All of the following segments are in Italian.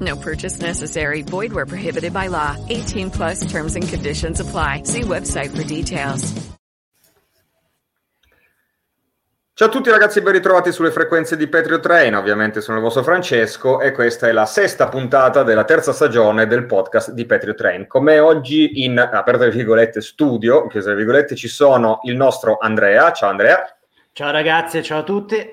No purchase necessary. Void where prohibited by law. 18 plus terms and conditions apply. See website for details. Ciao a tutti ragazzi, ben ritrovati sulle frequenze di Petrio Train. Ovviamente sono il vostro Francesco e questa è la sesta puntata della terza stagione del podcast di Petrio Train. Come oggi in, aperte virgolette, studio, chiuse le virgolette, ci sono il nostro Andrea. Ciao Andrea. Ciao ragazzi, ciao a tutti.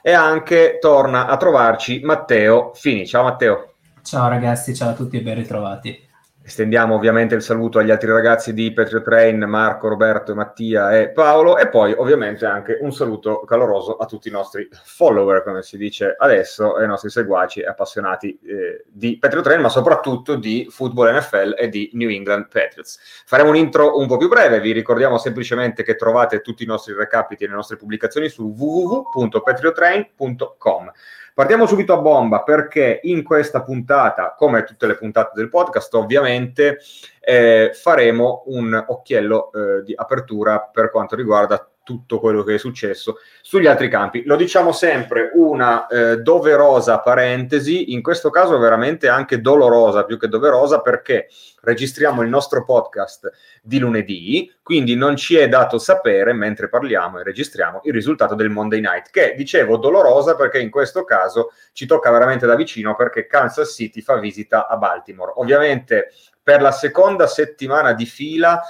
E anche torna a trovarci Matteo Fini. Ciao Matteo. Ciao ragazzi, ciao a tutti e ben ritrovati. Estendiamo ovviamente il saluto agli altri ragazzi di Petrio Train, Marco, Roberto, Mattia e Paolo e poi ovviamente anche un saluto caloroso a tutti i nostri follower, come si dice adesso, e ai nostri seguaci e appassionati eh, di Petrio Train, ma soprattutto di football NFL e di New England Patriots. Faremo un intro un po' più breve, vi ricordiamo semplicemente che trovate tutti i nostri recapiti e le nostre pubblicazioni su www.petriotrain.com. Partiamo subito a bomba perché in questa puntata, come tutte le puntate del podcast, ovviamente eh, faremo un occhiello eh, di apertura per quanto riguarda tutto quello che è successo sugli altri campi. Lo diciamo sempre, una eh, doverosa parentesi, in questo caso veramente anche dolorosa più che doverosa perché registriamo il nostro podcast di lunedì, quindi non ci è dato sapere mentre parliamo e registriamo il risultato del Monday Night, che dicevo dolorosa perché in questo caso ci tocca veramente da vicino perché Kansas City fa visita a Baltimore. Ovviamente per la seconda settimana di fila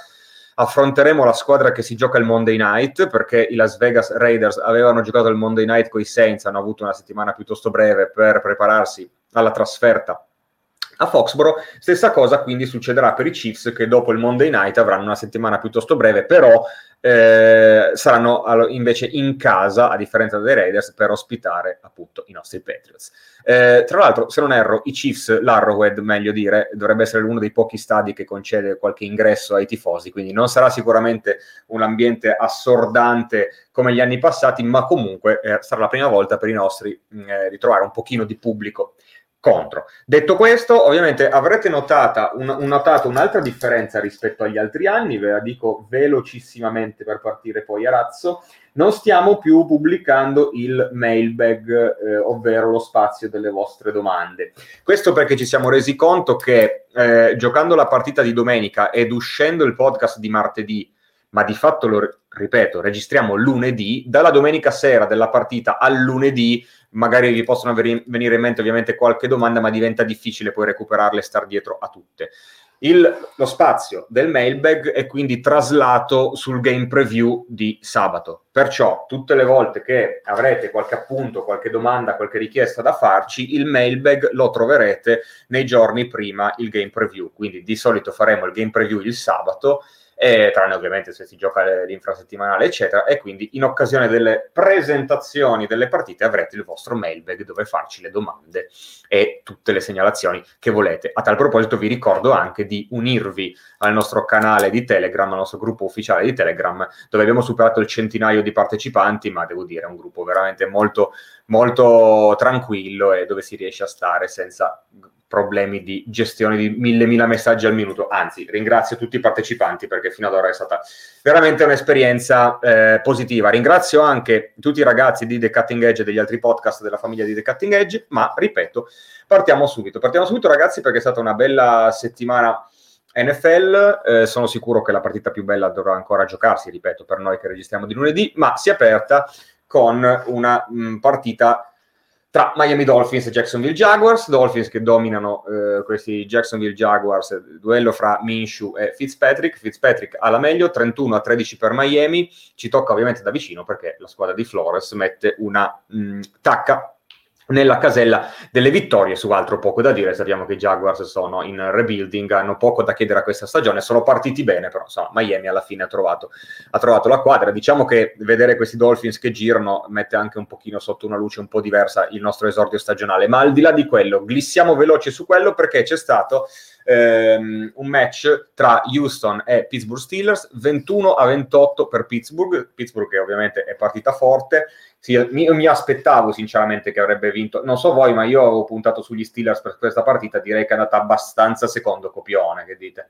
affronteremo la squadra che si gioca il Monday Night perché i Las Vegas Raiders avevano giocato il Monday Night con i Saints, hanno avuto una settimana piuttosto breve per prepararsi alla trasferta a Foxborough. Stessa cosa quindi succederà per i Chiefs che dopo il Monday Night avranno una settimana piuttosto breve, però eh, saranno invece in casa, a differenza dei Raiders, per ospitare appunto i nostri Patriots. Eh, tra l'altro, se non erro, i Chiefs, l'Arrowhead, meglio dire, dovrebbe essere uno dei pochi stadi che concede qualche ingresso ai tifosi, quindi non sarà sicuramente un ambiente assordante come gli anni passati, ma comunque eh, sarà la prima volta per i nostri mh, eh, di trovare un pochino di pubblico contro. Detto questo, ovviamente avrete notata un, un notato un'altra differenza rispetto agli altri anni, ve la dico velocissimamente per partire poi a razzo, non stiamo più pubblicando il mailbag, eh, ovvero lo spazio delle vostre domande. Questo perché ci siamo resi conto che eh, giocando la partita di domenica ed uscendo il podcast di martedì, ma di fatto lo ripeto, registriamo lunedì, dalla domenica sera della partita al lunedì magari vi possono venire in mente ovviamente qualche domanda, ma diventa difficile poi recuperarle e star dietro a tutte. Il, lo spazio del mailbag è quindi traslato sul game preview di sabato. Perciò tutte le volte che avrete qualche appunto, qualche domanda, qualche richiesta da farci, il mailbag lo troverete nei giorni prima il game preview. Quindi di solito faremo il game preview il sabato eh, tranne ovviamente se si gioca l'infrasettimanale, eccetera, e quindi in occasione delle presentazioni delle partite avrete il vostro mailbag dove farci le domande e tutte le segnalazioni che volete. A tal proposito vi ricordo anche di unirvi al nostro canale di Telegram, al nostro gruppo ufficiale di Telegram, dove abbiamo superato il centinaio di partecipanti, ma devo dire è un gruppo veramente molto, molto tranquillo e dove si riesce a stare senza problemi di gestione di mille mila messaggi al minuto. Anzi, ringrazio tutti i partecipanti perché fino ad ora è stata veramente un'esperienza eh, positiva. Ringrazio anche tutti i ragazzi di The Cutting Edge e degli altri podcast della famiglia di The Cutting Edge, ma ripeto, partiamo subito. Partiamo subito ragazzi perché è stata una bella settimana NFL, eh, sono sicuro che la partita più bella dovrà ancora giocarsi, ripeto, per noi che registriamo di lunedì, ma si è aperta con una mh, partita tra Miami Dolphins e Jacksonville Jaguars, Dolphins che dominano eh, questi Jacksonville Jaguars, duello fra Minshew e Fitzpatrick, Fitzpatrick alla meglio, 31 a 13 per Miami, ci tocca ovviamente da vicino perché la squadra di Flores mette una mh, tacca nella casella delle vittorie su altro poco da dire, sappiamo che i Jaguars sono in rebuilding, hanno poco da chiedere a questa stagione, sono partiti bene, però insomma Miami alla fine ha trovato, ha trovato la quadra, diciamo che vedere questi Dolphins che girano mette anche un pochino sotto una luce un po' diversa il nostro esordio stagionale, ma al di là di quello, glissiamo veloci su quello perché c'è stato ehm, un match tra Houston e Pittsburgh Steelers, 21 a 28 per Pittsburgh, Pittsburgh che ovviamente è partita forte, sì, mi, mi, aspettavo sinceramente che avrebbe vinto, non so voi, ma io avevo puntato sugli Steelers per questa partita, direi che è andata abbastanza secondo copione, che dite?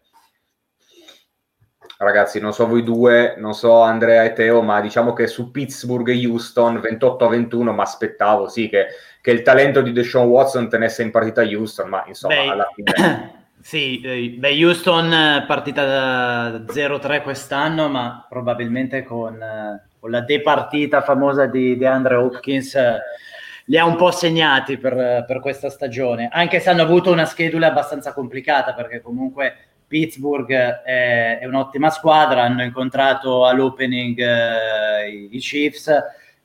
Ragazzi, non so voi due, non so Andrea e Teo, ma diciamo che su Pittsburgh e Houston 28 a 21 mi aspettavo, sì, che, che, il talento di Deshaun Watson tenesse in partita Houston, ma insomma beh, alla fine... Sì, eh, beh, Houston eh, partita da 0-3 quest'anno, ma probabilmente con, eh, con la departita famosa di, di Andre Hopkins li ha un po' segnati per, per, questa stagione, anche se hanno avuto una schedula abbastanza complicata, perché comunque Pittsburgh è, è un'ottima squadra, hanno incontrato all'opening eh, i, i Chiefs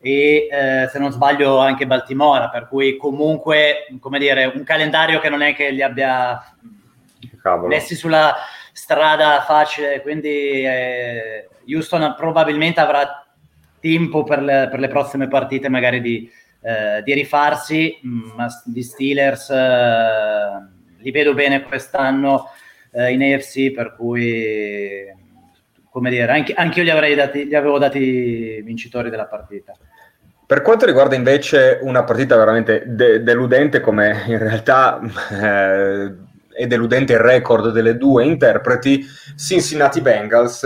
e eh, se non sbaglio anche Baltimora, per cui comunque, come dire, un calendario che non è che li abbia Cavolo. messi sulla strada facile, quindi eh, Houston probabilmente avrà tempo per le, per le prossime partite magari di, eh, di rifarsi, ma di Steelers eh, li vedo bene quest'anno eh, in AFC, per cui come dire, anche, anche io gli, avrei dati, gli avevo dati vincitori della partita. Per quanto riguarda invece una partita veramente de- deludente, come in realtà eh, è deludente il record delle due interpreti, Cincinnati Bengals,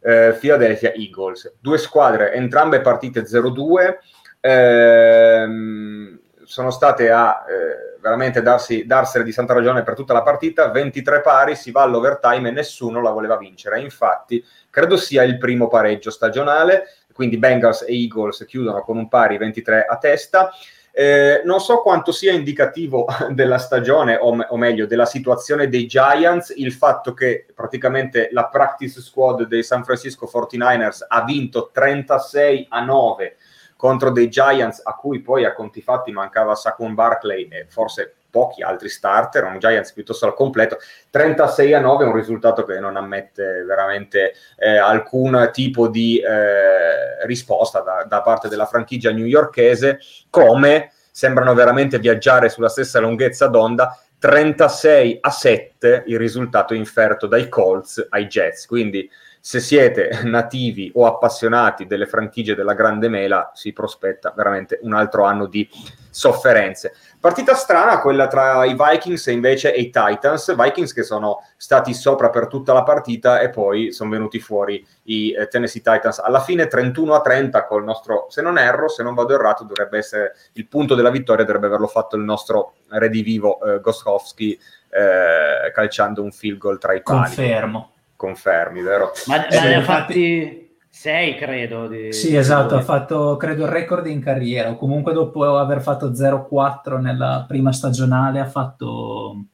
eh, Philadelphia Eagles. Due squadre, entrambe partite 0-2, ehm, sono state a eh, veramente darsi, darsene di santa ragione per tutta la partita, 23 pari, si va all'overtime e nessuno la voleva vincere. Infatti, credo sia il primo pareggio stagionale, quindi Bengals e Eagles chiudono con un pari 23 a testa. Eh, non so quanto sia indicativo della stagione, o, me- o, meglio, della situazione dei Giants, il fatto che praticamente la practice squad dei San Francisco 49ers ha vinto 36 a 9 contro dei Giants a cui poi a conti fatti mancava Saquon Barkley e forse pochi altri starter, un Giants piuttosto al completo, 36 a 9 è un risultato che non ammette veramente eh, alcun tipo di eh, risposta da, da parte della franchigia newyorchese, come sembrano veramente viaggiare sulla stessa lunghezza d'onda 36 a 7 il risultato inferto dai Colts ai Jets. Quindi se siete nativi o appassionati delle franchigie della Grande Mela, si prospetta veramente un altro anno di sofferenze. Partita strana quella tra i Vikings e invece i Titans, Vikings che sono stati sopra per tutta la partita e poi sono venuti fuori i eh, Tennessee Titans alla fine 31 a 30 col nostro, se non erro, se non vado errato, dovrebbe essere il punto della vittoria, dovrebbe averlo fatto il nostro redivivo eh, Gostkowski eh, calciando un field goal tra i pali. Confermo confermi, vero? Ma eh, ne ha fatti sei, credo. Di... Sì, esatto, ha fatto, credo, il record in carriera, o comunque dopo aver fatto 0-4 nella prima stagionale ha fatto,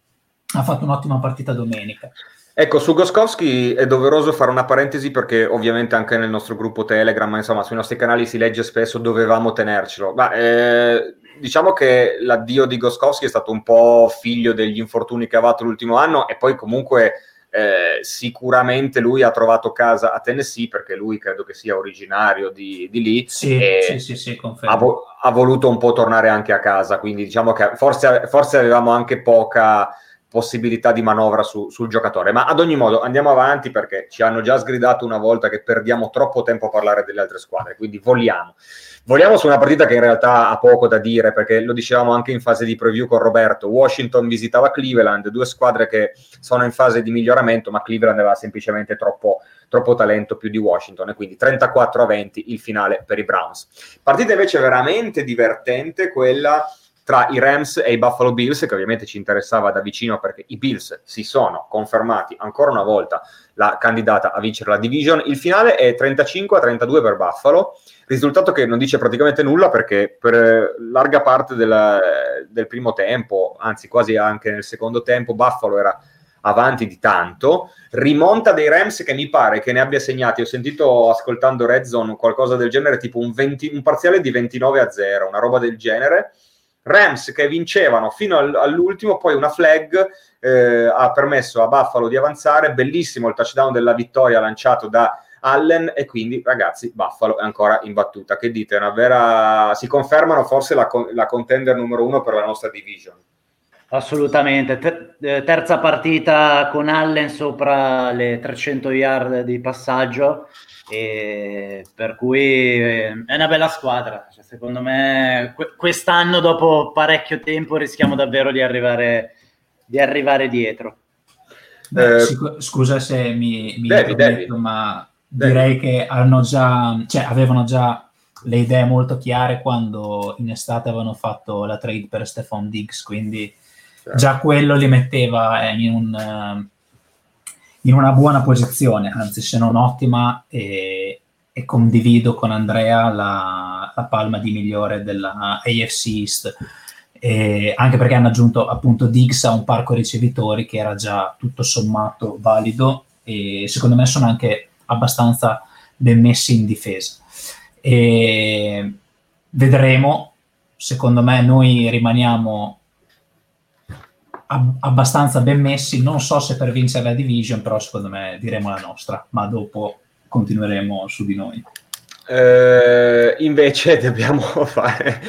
ha fatto un'ottima partita domenica. Ecco, su Goskowski è doveroso fare una parentesi perché ovviamente anche nel nostro gruppo Telegram, insomma, sui nostri canali si legge spesso dovevamo tenercelo. Ma eh, diciamo che l'addio di Goskowski è stato un po' figlio degli infortuni che ha avuto l'ultimo anno e poi comunque eh, sicuramente lui ha trovato casa a Tennessee perché lui credo che sia originario di, di lì sì, sì, sì, sì ha, vo- ha, voluto un po' tornare anche a casa quindi diciamo che forse, forse avevamo anche poca possibilità di manovra su, sul giocatore ma ad ogni modo andiamo avanti perché ci hanno già sgridato una volta che perdiamo troppo tempo a parlare delle altre squadre quindi vogliamo Vogliamo su una partita che in realtà ha poco da dire, perché lo dicevamo anche in fase di preview con Roberto. Washington visitava Cleveland, due squadre che sono in fase di miglioramento, ma Cleveland aveva semplicemente troppo, troppo talento più di Washington, e quindi 34 a 20 il finale per i Browns. Partita invece veramente divertente, quella tra i Rams e i Buffalo Bills, che ovviamente ci interessava da vicino perché i Bills si sono confermati ancora una volta la candidata a vincere la division. Il finale è 35 a 32 per Buffalo risultato che non dice praticamente nulla perché per larga parte della, del primo tempo, anzi quasi anche nel secondo tempo, Buffalo era avanti di tanto, rimonta dei Rams che mi pare che ne abbia segnati, ho sentito ascoltando Red Zone qualcosa del genere, tipo un, 20, un parziale di 29 a 0, una roba del genere. Rams che vincevano fino all'ultimo, poi una flag eh, ha permesso a Buffalo di avanzare, bellissimo il touchdown della vittoria lanciato da Allen e quindi ragazzi Buffalo è ancora in battuta. Che dite? Una vera... Si confermano forse la, la contender numero uno per la nostra division? Assolutamente, eh, terza partita con Allen sopra le 300 yard di passaggio, e per cui eh, è una bella squadra. Cioè, secondo me quest'anno, dopo parecchio tempo, rischiamo davvero di arrivare, di arrivare dietro. Beh, eh, scusa se mi, mi devi, devi. ma devi. direi che hanno già, cioè, avevano già le idee molto chiare quando in estate avevano fatto la trade per Stefan Diggs, quindi certo. già quello li metteva in, un, eh, in, una buona posizione, anzi se non ottima, e, e condivido con Andrea la, la, palma di migliore della AFC East. E anche perché hanno aggiunto appunto Diggs a un parco ricevitori che era già tutto sommato valido e secondo me sono anche abbastanza ben messi in difesa. E vedremo, secondo me noi rimaniamo ab- abbastanza ben messi, non so se per vincere la division, però secondo me diremo la nostra, ma dopo continueremo su di noi. Eh, invece dobbiamo fare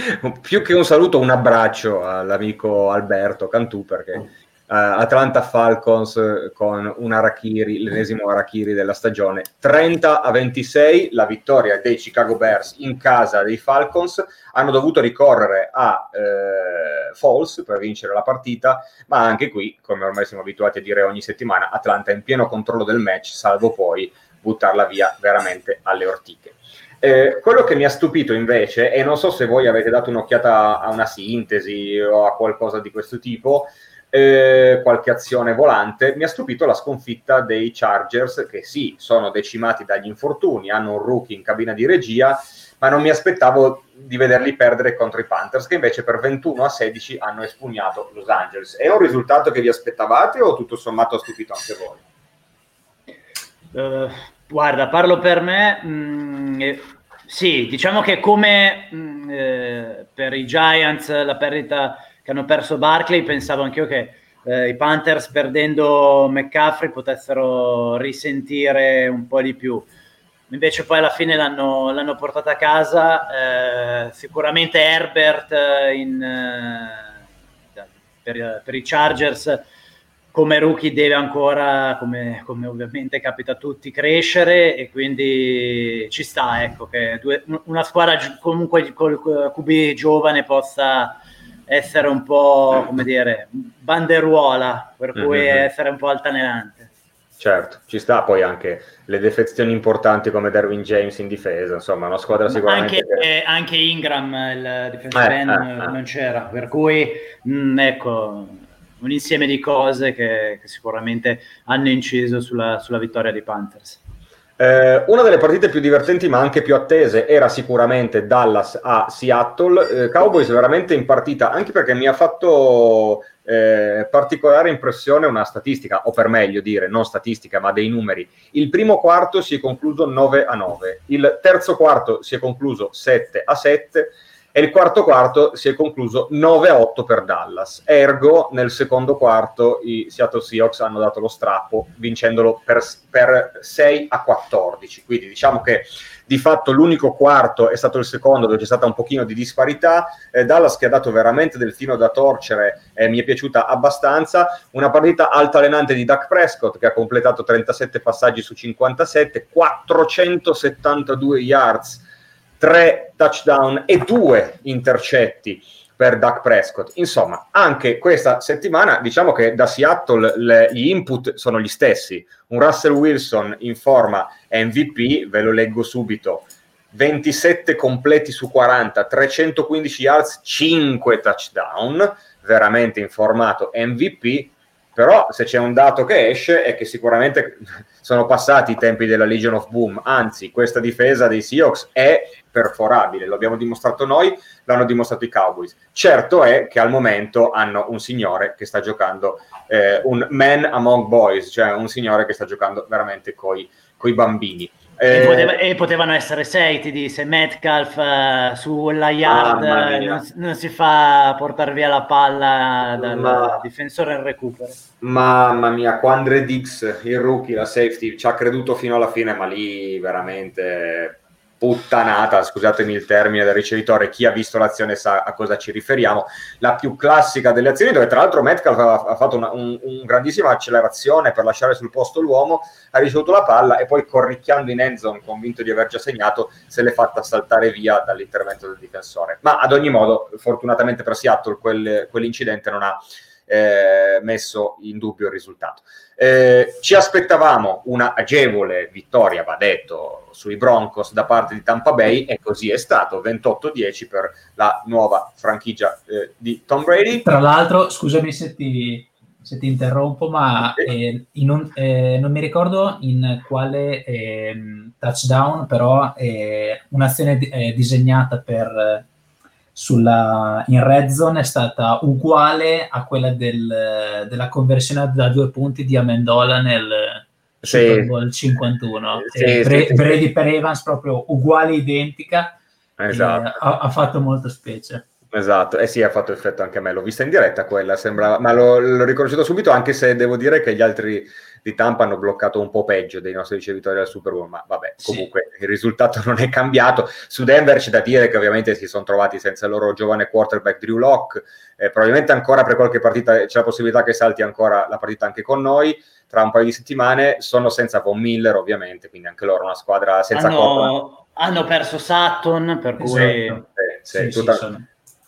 più che un saluto, un abbraccio all'amico Alberto Cantù perché uh, Atlanta Falcons con un Arachiri, l'ennesimo Arachiri della stagione, 30 a 26, la vittoria dei Chicago Bears in casa dei Falcons, hanno dovuto ricorrere a uh, Falls per vincere la partita, ma anche qui, come ormai siamo abituati a dire ogni settimana, Atlanta è in pieno controllo del match, salvo poi buttarla via veramente alle ortiche. Eh, quello che mi ha stupito invece, e non so se voi avete dato un'occhiata a una sintesi o a qualcosa di questo tipo, eh, qualche azione volante, mi ha stupito la sconfitta dei Chargers, che sì, sono decimati dagli infortuni, hanno un rookie in cabina di regia, ma non mi aspettavo di vederli perdere contro i Panthers, che invece per 21 a 16 hanno espugnato Los Angeles. È un risultato che vi aspettavate o tutto sommato ha stupito anche voi? Uh, Guarda, parlo per me. Mm, eh, sì, diciamo che come mm, eh, per i Giants la perdita che hanno perso Barkley, pensavo anch'io che eh, i Panthers perdendo McCaffrey potessero risentire un po' di più. Invece poi alla fine l'hanno, l'hanno portata a casa. Eh, sicuramente Herbert eh, in, eh, per, per i Chargers come rookie deve ancora, come, come, ovviamente capita a tutti, crescere e quindi ci sta ecco, che due, una squadra comunque col QB giovane possa essere un po' come dire banderuola, per cui mm-hmm. essere un po' altalenante. Certo, ci sta poi anche le defezioni importanti come Derwin James in difesa, insomma, una squadra sicuramente... Anche, che... anche Ingram, il defensive eh, eh, eh. non c'era, per cui mh, mm, ecco un insieme di cose che, che sicuramente hanno inciso sulla, sulla vittoria dei Panthers. Eh, una delle partite più divertenti ma anche più attese era sicuramente Dallas a Seattle. Eh, Cowboys veramente in partita, anche perché mi ha fatto eh, particolare impressione una statistica, o per meglio dire, non statistica ma dei numeri. Il primo quarto si è concluso 9 a 9, il terzo quarto si è concluso 7 a 7 e il quarto quarto si è concluso 9-8 per Dallas. Ergo, nel secondo quarto i Seattle Seahawks hanno dato lo strappo vincendolo per, per 6 a 14. Quindi diciamo che di fatto l'unico quarto è stato il secondo dove c'è stata un pochino di disparità. Eh, Dallas che ha dato veramente del filo da torcere, eh, mi è piaciuta abbastanza. Una partita altalenante di Doug Prescott che ha completato 37 passaggi su 57, 472 yards tre touchdown e due intercetti per Duck Prescott. Insomma, anche questa settimana diciamo che da Seattle le, gli input sono gli stessi. Un Russell Wilson in forma MVP, ve lo leggo subito. 27 completi su 40, 315 yards, 5 touchdown, veramente informato MVP. Però se c'è un dato che esce è che sicuramente sono passati i tempi della Legion of Boom, anzi questa difesa dei Seahawks è perforabile, lo abbiamo dimostrato noi, l'hanno dimostrato i Cowboys. Certo è che al momento hanno un signore che sta giocando, eh, un man among boys, cioè un signore che sta giocando veramente coi, coi bambini. E, eh, poteva, e, potevano essere sei, ti dice Metcalf uh, sulla yard non, non, si fa portare via la palla dal ma, difensore in recupero. Mamma mia, Quandre Dix, il rookie, la safety, ci ha creduto fino alla fine, ma lì veramente puttanata, scusatemi il termine del ricevitore, chi ha visto l'azione sa a cosa ci riferiamo, la più classica delle azioni dove tra l'altro Metcalf ha, fatto una un, un grandissima accelerazione per lasciare sul posto l'uomo, ha ricevuto la palla e poi corricchiando in endzone, convinto di aver già segnato, se l'è fatta saltare via dall'intervento del difensore. Ma ad ogni modo, fortunatamente per Seattle, quel, quell'incidente non ha eh, messo in dubbio il risultato. Eh, ci aspettavamo una agevole vittoria, va detto, sui Broncos da parte di Tampa Bay e così è stato, 28-10 per la nuova franchigia eh, di Tom Brady. Tra l'altro, scusami se ti, se ti interrompo, ma eh, un, eh, non mi ricordo in quale ehm, touchdown, però un'azione eh, disegnata per sulla, in red zone è stata uguale a quella del, della conversione da due punti di Amendola nel sì. Super Bowl 51. Sì, Bra- sì, Brady per Evans proprio uguale, identica. Esatto. Ha, ha, fatto molto specie. Esatto, e eh sì, ha fatto effetto anche a me. L'ho vista in diretta quella, sembrava, ma l'ho, l'ho riconosciuto subito, anche se devo dire che gli altri di Tampa hanno bloccato un po' peggio dei nostri ricevitori del Super Bowl, ma vabbè, comunque sì. il risultato non è cambiato. Su Denver c'è da dire che ovviamente si sono trovati senza il loro giovane quarterback Drew Locke, eh, probabilmente ancora per qualche partita c'è la possibilità che salti ancora la partita anche con noi tra un paio di settimane, sono senza Von Miller ovviamente, quindi anche loro una squadra senza hanno, hanno perso Sutton, per cui... Esatto. Sì, sì, sì, tutta... sì,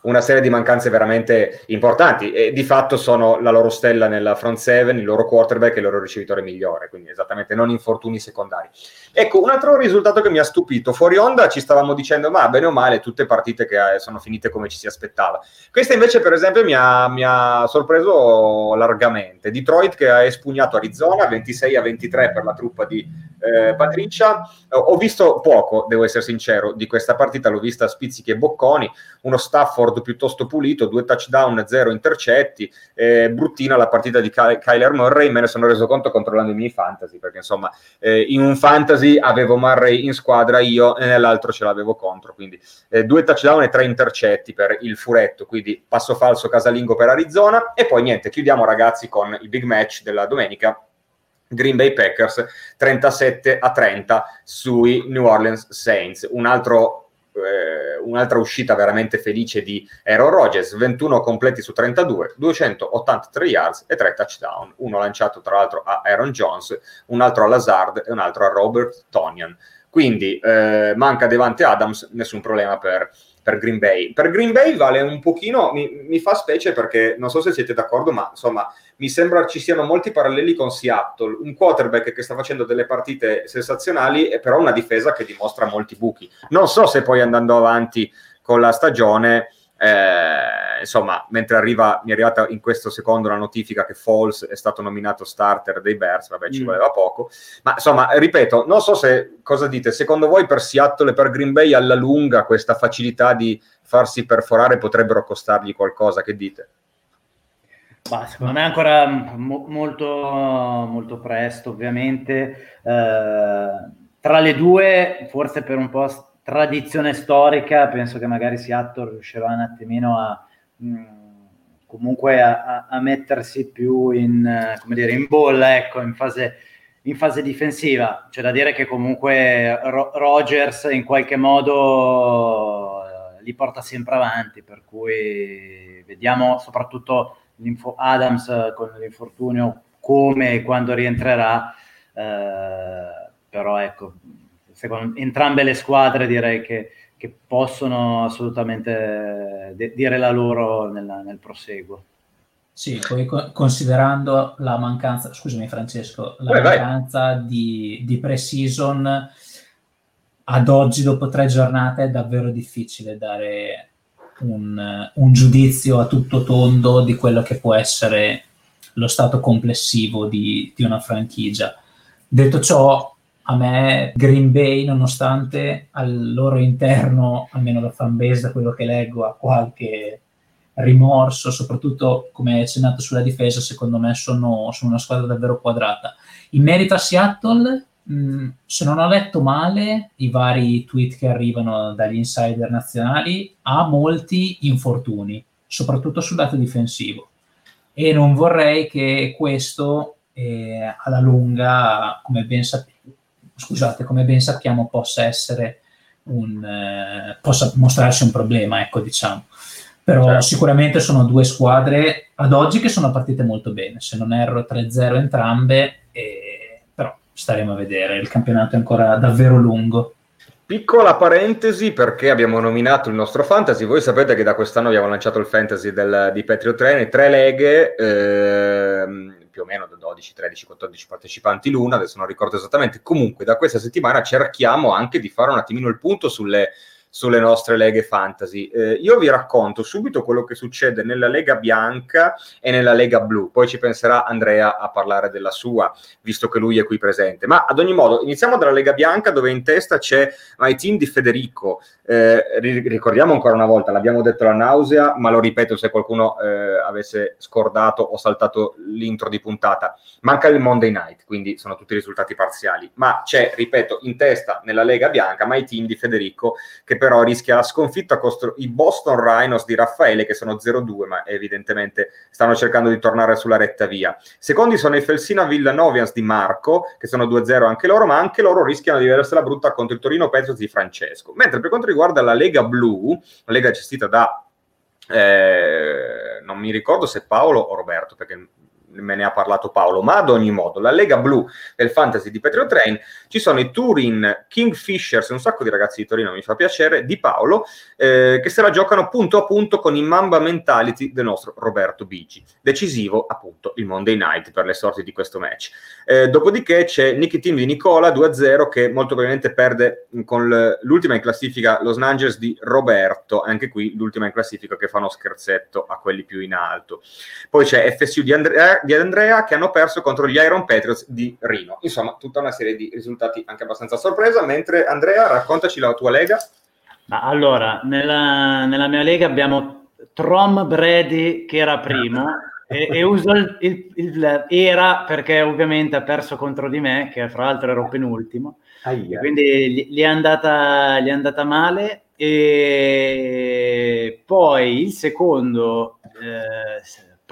una serie di mancanze veramente importanti e di fatto sono la loro stella nella front seven, il loro quarterback e il loro ricevitore migliore, quindi esattamente non infortuni secondari. Ecco, un altro risultato che mi ha stupito, fuori onda ci stavamo dicendo ma bene o male tutte partite che eh, sono finite come ci si aspettava. Questa invece per esempio mi ha, mi ha sorpreso largamente. Detroit che ha espugnato Arizona 26 a 23 per la truppa di eh, Patricia. Ho visto poco, devo essere sincero, di questa partita, l'ho vista a spizzichi e bocconi, uno Stafford piuttosto pulito, due touchdown, zero intercetti, eh, bruttina la partita di Ky- Kyler Murray, me ne sono reso conto controllando i miei fantasy, perché insomma eh, in un fantasy avevo Murray in squadra io e nell'altro ce l'avevo contro, quindi eh, due touchdown e tre intercetti per il furetto, quindi passo falso casalingo per Arizona e poi niente, chiudiamo ragazzi con il big match della domenica Green Bay Packers 37 a 30 sui New Orleans Saints. Un altro, eh, un'altra uscita veramente felice di Aaron Rodgers, 21 completi su 32, 283 yards e 3 touchdown. Uno lanciato tra l'altro a Aaron Jones, un altro a Lazard e un altro a Robert Tonian. Quindi eh, manca Devante Adams, nessun problema per per Green Bay. Per Green Bay vale un pochino, mi, mi, fa specie perché non so se siete d'accordo, ma insomma mi sembra ci siano molti paralleli con Seattle, un quarterback che sta facendo delle partite sensazionali e però una difesa che dimostra molti buchi. Non so se poi andando avanti con la stagione eh, insomma, mentre arriva, mi è arrivata in questo secondo la notifica che Falls è stato nominato starter dei Bears, vabbè, ci mm. voleva poco, ma insomma, ripeto, non so se cosa dite, secondo voi per Seattle e per Green Bay alla lunga questa facilità di farsi perforare potrebbero costargli qualcosa, che dite? Bah, secondo me è ancora mo- molto, molto presto, ovviamente. Eh, tra le due, forse per un po' tradizione storica, penso che magari Seattle riuscirà un attimino a mm, comunque a, a, mettersi più in, come dire, in bolla, ecco, in fase, in fase difensiva. C'è da dire che comunque Ro- Rogers in qualche modo eh, li porta sempre avanti, per cui vediamo soprattutto Adams con l'infortunio come e quando rientrerà, eh, però ecco, secondo entrambe le squadre direi che, che possono assolutamente de- dire la loro nella, nel proseguo. Sì, poi co- considerando la mancanza, scusami Francesco, la vai, mancanza vai. Di, di pre-season ad oggi dopo tre giornate è davvero difficile dare un, un, giudizio a tutto tondo di quello che può essere lo stato complessivo di, di una franchigia. Detto ciò, a me Green Bay, nonostante al loro interno, almeno la fanbase da quello che leggo, ha qualche rimorso, soprattutto come hai accennato sulla difesa, secondo me sono, sono, una squadra davvero quadrata. In merito a Seattle, mh, se non ho letto male i vari tweet che arrivano dagli insider nazionali, ha molti infortuni, soprattutto sul lato difensivo. E non vorrei che questo eh, alla lunga, come ben sappiamo, scusate, come ben sappiamo, possa essere un, eh, possa mostrarsi un problema, ecco, diciamo. Però certo. sicuramente sono due squadre ad oggi che sono partite molto bene, se non erro 3-0 entrambe, e... però staremo a vedere, il campionato è ancora davvero lungo. Piccola parentesi perché abbiamo nominato il nostro fantasy. Voi sapete che da quest'anno abbiamo lanciato il fantasy del, di Patriot Train, tre leghe, ehm, più o meno da 12, 13, 14 partecipanti l'una, adesso non ricordo esattamente. Comunque da questa settimana cerchiamo anche di fare un attimino il punto sulle sulle nostre leghe fantasy. Eh, io vi racconto subito quello che succede nella Lega Bianca e nella Lega Blu, poi ci penserà Andrea a parlare della sua, visto che lui è qui presente. Ma ad ogni modo, iniziamo dalla Lega Bianca dove in testa c'è My Team di Federico. Eh, ricordiamo ancora una volta, l'abbiamo detto la nausea, ma lo ripeto se qualcuno eh, avesse scordato o saltato l'intro di puntata. Manca il Monday Night, quindi sono tutti risultati parziali, ma c'è, ripeto, in testa nella Lega Bianca My Team di Federico che però rischia la sconfitta contro i Boston Rhinos di Raffaele che sono 0-2 ma evidentemente stanno cercando di tornare sulla retta via. Secondi sono i Felsina Villanovians di Marco che sono 2-0 anche loro ma anche loro rischiano di vedersela brutta contro il Torino Petros di Francesco. Mentre per quanto riguarda la Lega Blu, la Lega gestita da eh, non mi ricordo se Paolo o Roberto perché me ne ha parlato Paolo, ma ad ogni modo, la Lega Blu del Fantasy di Petro Train, ci sono i Turin Kingfishers, un sacco di ragazzi di Torino, mi fa piacere, di Paolo, eh, che se la giocano punto a punto con i Mamba Mentality del nostro Roberto Bigi. Decisivo, appunto, il Monday Night per le sorti di questo match. Eh, dopodiché c'è Nicky Team di Nicola 2-0 che molto probabilmente perde con l'ultima in classifica Los Angeles di Roberto, anche qui l'ultima in classifica che fa uno scherzetto a quelli più in alto. Poi c'è FSU di Andrea di Andrea che hanno perso contro gli Iron Patriots di Rino. Insomma, tutta una serie di risultati anche abbastanza sorpresa. Mentre Andrea, raccontaci la tua lega. Allora, nella, nella mia lega abbiamo Trom Brady che era primo e, e uso il, il, il, era perché ovviamente ha perso contro di me, che fra l'altro ero penultimo. Quindi gli, gli, è andata, gli è andata male e poi il secondo eh,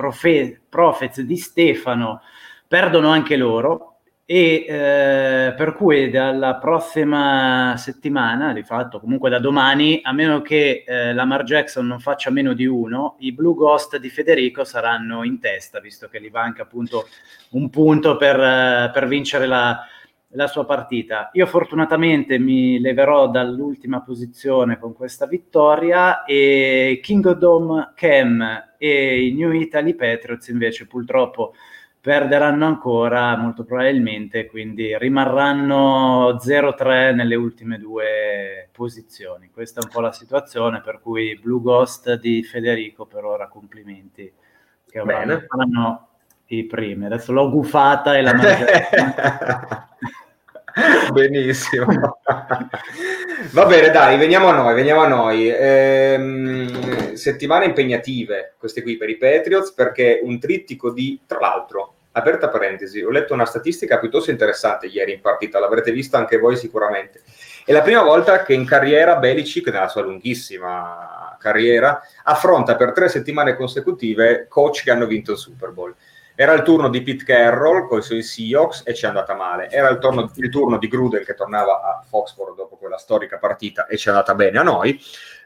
profe- Profez di Stefano perdono anche loro e eh, per cui dalla prossima settimana, di fatto comunque da domani, a meno che eh, Lamar Jackson non faccia meno di uno, i Blue Ghost di Federico saranno in testa, visto che gli manca appunto un punto per, eh, per vincere la, la sua partita. Io fortunatamente mi leverò dall'ultima posizione con questa vittoria e Kingdom Cam e i New Italy Patriots invece purtroppo perderanno ancora molto probabilmente, quindi rimarranno 0-3 nelle ultime due posizioni. Questa è un po' la situazione per cui Blue Ghost di Federico per ora complimenti che avranno i primi. Adesso l'ho gufata e la mangiata. Benissimo. Va bene, dai, veniamo a noi, veniamo a noi. Ehm, settimane impegnative, queste qui per i Patriots, perché un trittico di, tra l'altro, aperta parentesi, ho letto una statistica piuttosto interessante ieri in partita, l'avrete vista anche voi sicuramente. È la prima volta che in carriera Belichick, nella sua lunghissima carriera, affronta per tre settimane consecutive coach che hanno vinto il Super Bowl. Era il turno di Pete Carroll con i suoi Seahawks e ci è andata male. Era il turno, il turno di Gruden che tornava a Foxborough dopo quella storica partita e ci è andata bene a noi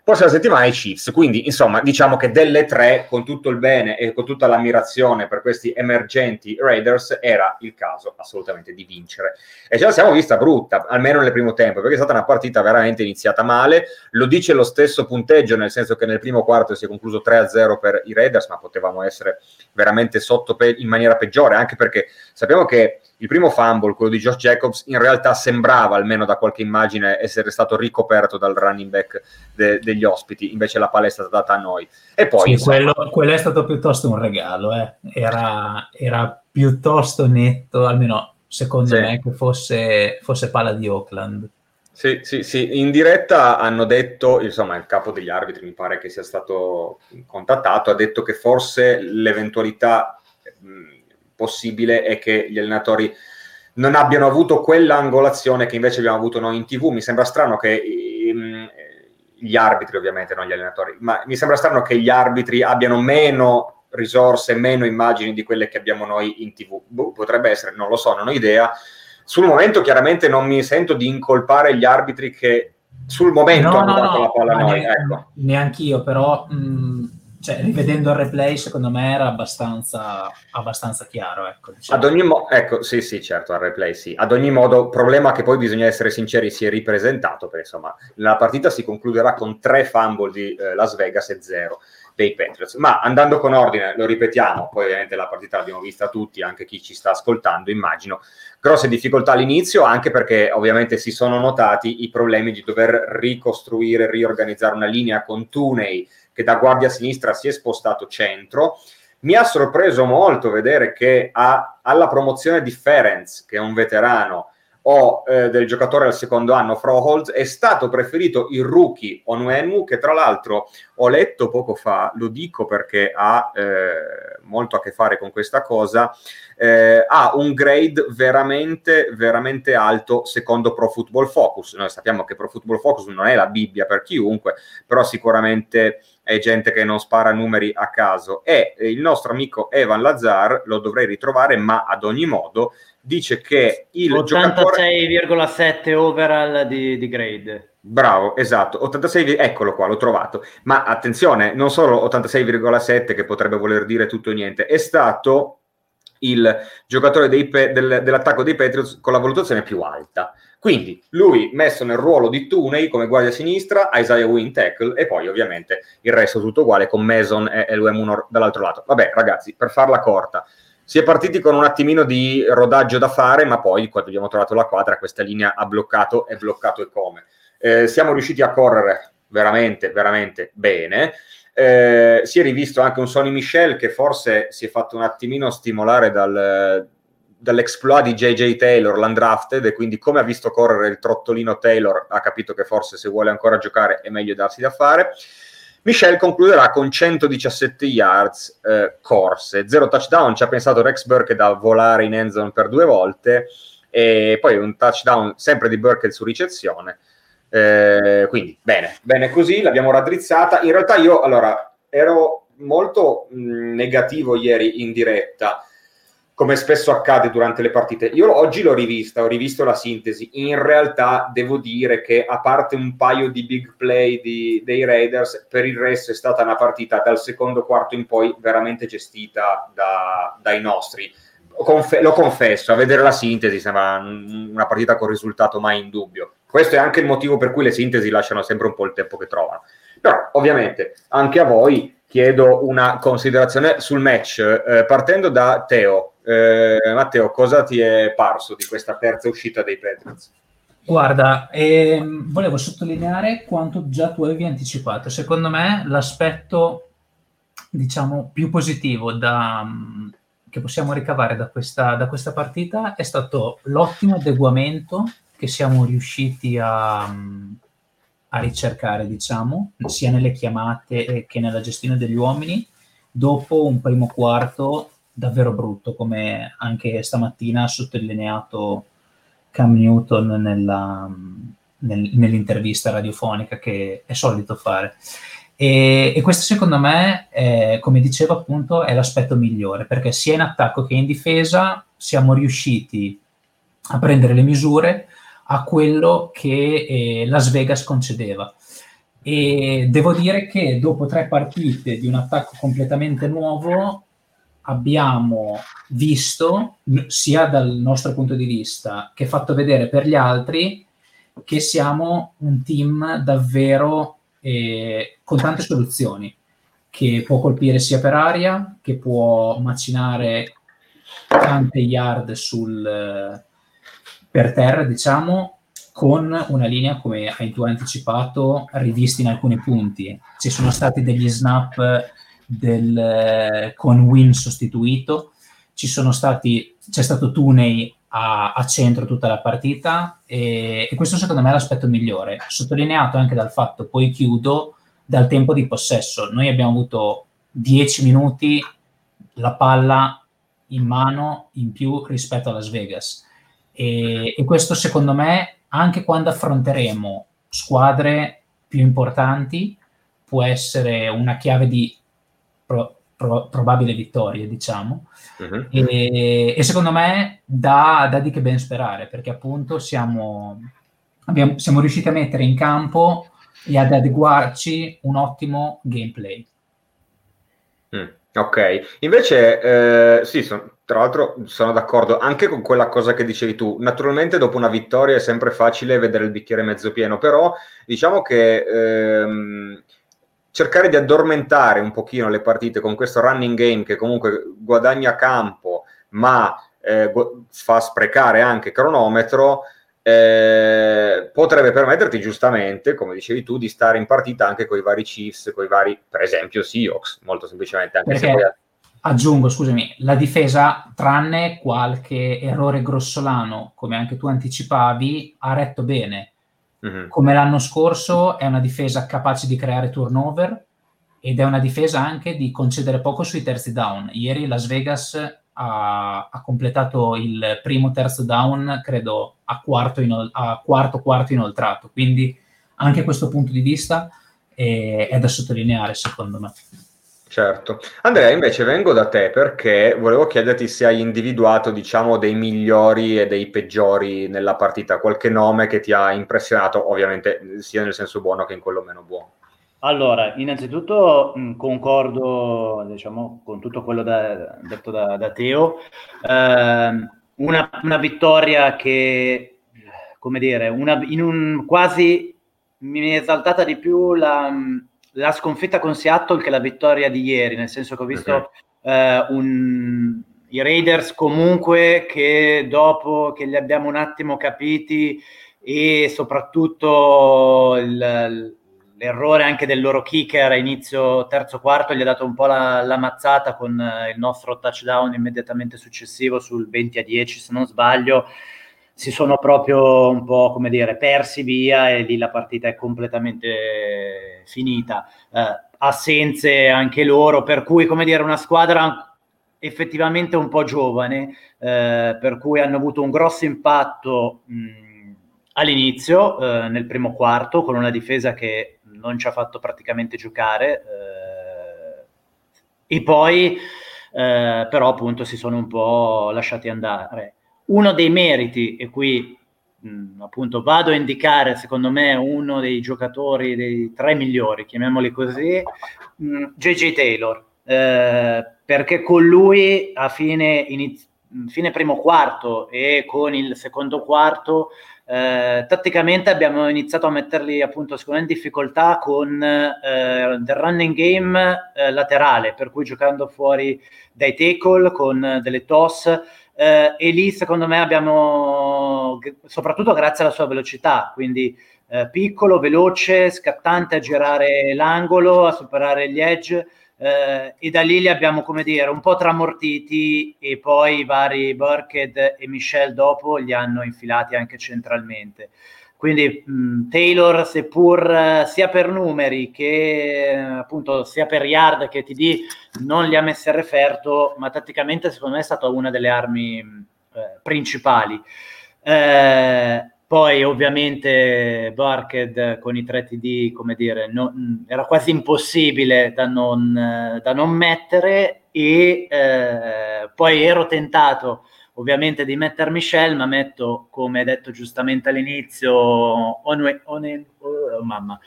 prossima settimana i Chiefs. Quindi, insomma, diciamo che delle tre, con tutto il bene e con tutta l'ammirazione per questi emergenti Raiders, era il caso assolutamente di vincere. E ce la siamo vista brutta, almeno nel primo tempo, perché è stata una partita veramente iniziata male. Lo dice lo stesso punteggio, nel senso che nel primo quarto si è concluso 3-0 per i Raiders, ma potevamo essere veramente sotto pe- in maniera peggiore, anche perché sappiamo che il primo fumble, quello di Josh Jacobs, in realtà sembrava, almeno da qualche immagine, essere stato ricoperto dal running back de- degli ospiti, invece la palla è stata data a noi. E poi, sì, insomma... quello, quello, è stato piuttosto un regalo, eh. era, era, piuttosto netto, almeno secondo sì. me, che fosse, fosse palla di Oakland. Sì, sì, sì, in diretta hanno detto, insomma, il capo degli arbitri mi pare che sia stato contattato, ha detto che forse l'eventualità possibile è che gli allenatori non abbiano avuto quell'angolazione che invece abbiamo avuto noi in tv. Mi sembra strano che gli arbitri, ovviamente, non gli allenatori, ma mi sembra strano che gli arbitri abbiano meno risorse, meno immagini di quelle che abbiamo noi in tv. Boh, potrebbe essere, non lo so, non ho idea. Sul momento chiaramente non mi sento di incolpare gli arbitri che sul momento no, no, no, la palla noi, neanche, ecco. Neanch'io, però mh, cioè, rivedendo il replay, secondo me era abbastanza, abbastanza chiaro. Ecco, diciamo. Ad ogni modo, ecco, sì, sì, certo, al replay sì. Ad ogni modo, problema che poi bisogna essere sinceri, si è ripresentato, perché insomma, la partita si concluderà con tre fumble di eh, Las Vegas e zero dei Patriots. Ma andando con ordine, lo ripetiamo, poi ovviamente la partita l'abbiamo vista tutti, anche chi ci sta ascoltando, immagino. Grosse difficoltà all'inizio, anche perché ovviamente si sono notati i problemi di dover ricostruire, riorganizzare una linea con Tunei che da guardia sinistra si è spostato centro. Mi ha sorpreso molto vedere che ha, alla promozione di Ferenc, che è un veterano, o eh, del giocatore al secondo anno, Froholz, è stato preferito il rookie Onwenu, che tra l'altro ho letto poco fa, lo dico perché ha eh, molto a che fare con questa cosa, eh, ha un grade veramente, veramente alto secondo Pro Football Focus. Noi sappiamo che Pro Football Focus non è la Bibbia per chiunque, però sicuramente è gente che non spara numeri a caso. E il nostro amico Evan Lazar, lo dovrei ritrovare, ma ad ogni modo dice che il 86,7 giocatore... overall di, di, grade. Bravo, esatto, 86, eccolo qua, l'ho trovato. Ma attenzione, non solo 86,7 che potrebbe voler dire tutto e niente, è stato il giocatore dei, del, dell'attacco dei Patriots con la valutazione più alta. Quindi lui messo nel ruolo di Tunei come guardia sinistra, Isaiah Wynn tackle e poi ovviamente il resto tutto uguale con Mason e, e Munor dall'altro lato. Vabbè ragazzi, per farla corta, si è partiti con un attimino di rodaggio da fare, ma poi quando abbiamo trovato la quadra questa linea ha bloccato e bloccato e come. Eh, siamo riusciti a correre veramente, veramente bene. Eh, si è rivisto anche un Sony Michel che forse si è fatto un attimino stimolare dal, dall'exploit di JJ Taylor, l'undrafted, e quindi come ha visto correre il trottolino Taylor ha capito che forse se vuole ancora giocare è meglio darsi da fare. Michel concluderà con 117 yards eh, corse, zero touchdown, ci ha pensato Rex Burke da volare in endzone per due volte e poi un touchdown sempre di Burke su ricezione. Eh, quindi bene, bene così, l'abbiamo raddrizzata. In realtà io allora ero molto mh, negativo ieri in diretta come spesso accade durante le partite. Io oggi l'ho rivista, ho rivisto la sintesi. In realtà devo dire che a parte un paio di big play di, dei Raiders, per il resto è stata una partita dal secondo quarto in poi veramente gestita da, dai nostri. Confe- lo confesso, a vedere la sintesi sembra una partita con risultato mai in dubbio. Questo è anche il motivo per cui le sintesi lasciano sempre un po' il tempo che trovano. Però ovviamente anche a voi chiedo una considerazione sul match, eh, partendo da Teo. Eh, Matteo, cosa ti è parso di questa terza uscita dei Patriots? Guarda, ehm, volevo sottolineare quanto già tu avevi anticipato. Secondo me l'aspetto, diciamo, più positivo da, che possiamo ricavare da questa, da questa partita è stato l'ottimo adeguamento che siamo riusciti a, a ricercare, diciamo, sia nelle chiamate che nella gestione degli uomini, dopo un primo quarto davvero brutto, come anche stamattina ha sottolineato Cam Newton nella, nel, nell'intervista radiofonica che è solito fare. E, e, questo secondo me, è, come dicevo appunto, è l'aspetto migliore, perché sia in attacco che in difesa siamo riusciti a prendere le misure a quello che eh, Las Vegas concedeva. E devo dire che dopo tre partite di un attacco completamente nuovo, abbiamo visto, sia dal nostro punto di vista che fatto vedere per gli altri, che siamo un team davvero eh, con tante soluzioni, che può colpire sia per aria, che può macinare tante yard sul, per terra, diciamo, con una linea, come hai tu anticipato, rivista in alcuni punti. Ci sono stati degli snap del, eh, con Win sostituito. Stati, c'è stato Tunei a, a centro tutta la partita e, e, questo secondo me è l'aspetto migliore, sottolineato anche dal fatto, poi chiudo, dal tempo di possesso. Noi abbiamo avuto 10 minuti la palla in mano in più rispetto a Las Vegas e, e questo secondo me anche quando affronteremo squadre più importanti può essere una chiave di pro, pro, probabile vittoria, diciamo. Uh-huh. E, e, secondo me dà, dà, di che ben sperare, perché appunto siamo abbiamo, siamo riusciti a mettere in campo e ad adeguarci un ottimo gameplay. Mm, ok, invece eh, sì, son, tra l'altro sono d'accordo anche con quella cosa che dicevi tu. Naturalmente dopo una vittoria è sempre facile vedere il bicchiere mezzo pieno, però diciamo che ehm, cercare di addormentare un pochino le partite con questo running game che comunque guadagna campo, ma eh, fa sprecare anche cronometro, eh, potrebbe permetterti giustamente, come dicevi tu, di stare in partita anche con i vari Chiefs, con i vari, per esempio, Seahawks, molto semplicemente. Anche Perché, se aggiungo, scusami, la difesa, tranne qualche errore grossolano, come anche tu anticipavi, ha retto bene. Mm-hmm. Come l'anno scorso è una difesa capace di creare turnover ed è una difesa anche di concedere poco sui terzi down. Ieri Las Vegas ha, ha, completato il primo terzo down, credo, a quarto, inol- a quarto quarto inoltrato. Quindi anche questo punto di vista è, è da sottolineare, secondo me. Certo. Andrea, invece vengo da te perché volevo chiederti se hai individuato, diciamo, dei migliori e dei peggiori nella partita, qualche nome che ti ha impressionato, ovviamente sia nel senso buono che in quello meno buono. Allora, innanzitutto mh, concordo diciamo, con tutto quello da, detto da, da Teo. Eh, una, una, vittoria che, come dire, una, in un quasi mi è esaltata di più la, la, sconfitta con Seattle che la vittoria di ieri, nel senso che ho visto okay. eh, un, i Raiders comunque che dopo che li abbiamo un attimo capiti e soprattutto il l'errore anche del loro kicker a inizio terzo quarto gli ha dato un po' la, la mazzata con eh, il nostro touchdown immediatamente successivo sul 20 a 10 se non sbaglio si sono proprio un po' come dire persi via e lì la partita è completamente finita eh, assenze anche loro per cui come dire una squadra effettivamente un po' giovane eh, per cui hanno avuto un grosso impatto mh, all'inizio eh, nel primo quarto con una difesa che non ci ha fatto praticamente giocare eh, e poi eh, però appunto si sono un po' lasciati andare. Uno dei meriti, e qui mh, appunto vado a indicare secondo me uno dei giocatori, dei tre migliori, chiamiamoli così, JJ Taylor, eh, perché con lui a fine, iniz- fine primo quarto e con il secondo quarto eh, tatticamente abbiamo iniziato a metterli appunto me in difficoltà con eh, del running game eh, laterale, per cui giocando fuori dai tackle con delle toss eh, e lì secondo me abbiamo soprattutto grazie alla sua velocità, quindi eh, piccolo, veloce, scattante a girare l'angolo, a superare gli edge eh, e da lì li abbiamo, come dire, un po' tramortiti e poi i vari Burkhead e Michelle dopo li hanno infilati anche centralmente. Quindi mh, Taylor, seppur eh, sia per numeri che eh, appunto sia per yard che TD, non li ha messi a referto, ma tatticamente secondo me è stata una delle armi eh, principali. Eh, poi ovviamente Barked con i 3 TD, come dire, no, era quasi impossibile da non, da non mettere e eh, poi ero tentato ovviamente di mettere Michel, ma metto, come detto giustamente all'inizio, Onue, One, oh, mamma,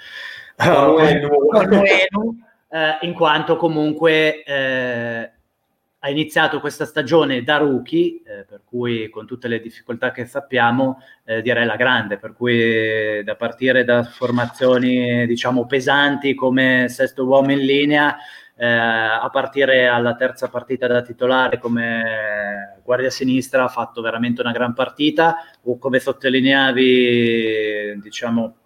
Onuenu, eh, in quanto comunque eh, ha iniziato questa stagione da rookie, eh, per cui con tutte le difficoltà che sappiamo, eh, direi la grande, per cui da partire da formazioni diciamo pesanti come sesto uomo in linea, eh, a partire alla terza partita da titolare come guardia sinistra ha fatto veramente una gran partita, o come sottolineavi, diciamo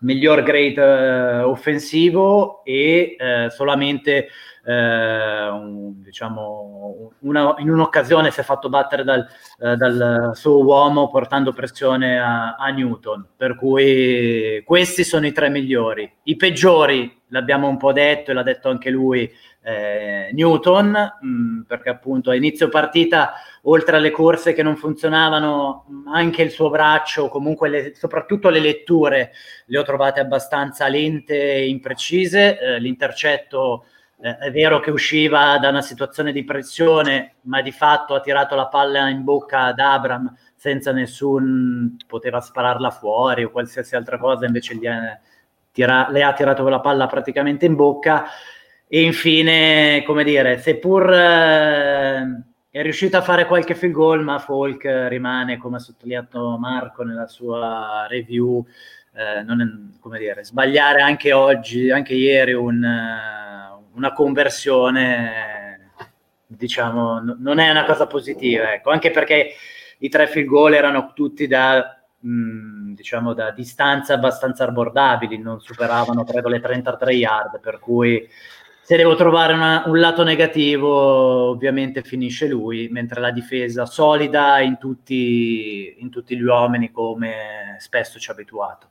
miglior grade eh, offensivo e eh, solamente eh, un, diciamo, una, in un'occasione si è fatto battere dal, eh, dal suo uomo portando pressione a, a, Newton, per cui questi sono i tre migliori. I peggiori, l'abbiamo un po' detto e l'ha detto anche lui, eh, Newton, mh, mm, perché appunto a inizio partita, oltre alle corse che non funzionavano, anche il suo braccio, comunque le, soprattutto le letture, le ho trovate abbastanza lente e imprecise. Eh, l'intercetto eh, è vero che usciva da una situazione di pressione, ma di fatto ha tirato la palla in bocca ad Abram senza nessun poteva spararla fuori o qualsiasi altra cosa, invece gli è, tira, le ha tirato la palla praticamente in bocca. E infine, come dire, seppur eh, è riuscito a fare qualche field goal, ma Folk rimane, come ha sottolineato Marco nella sua review, eh, è, come dire, sbagliare anche oggi, anche ieri, un, una conversione, diciamo, n- non è una cosa positiva, ecco, anche perché i tre field goal erano tutti da, mh, diciamo, da distanze abbastanza abbordabili, non superavano, credo, le 33 yard, per cui se devo trovare una, un lato negativo, ovviamente finisce lui, mentre la difesa solida in tutti, in tutti gli uomini, come spesso ci ha abituato.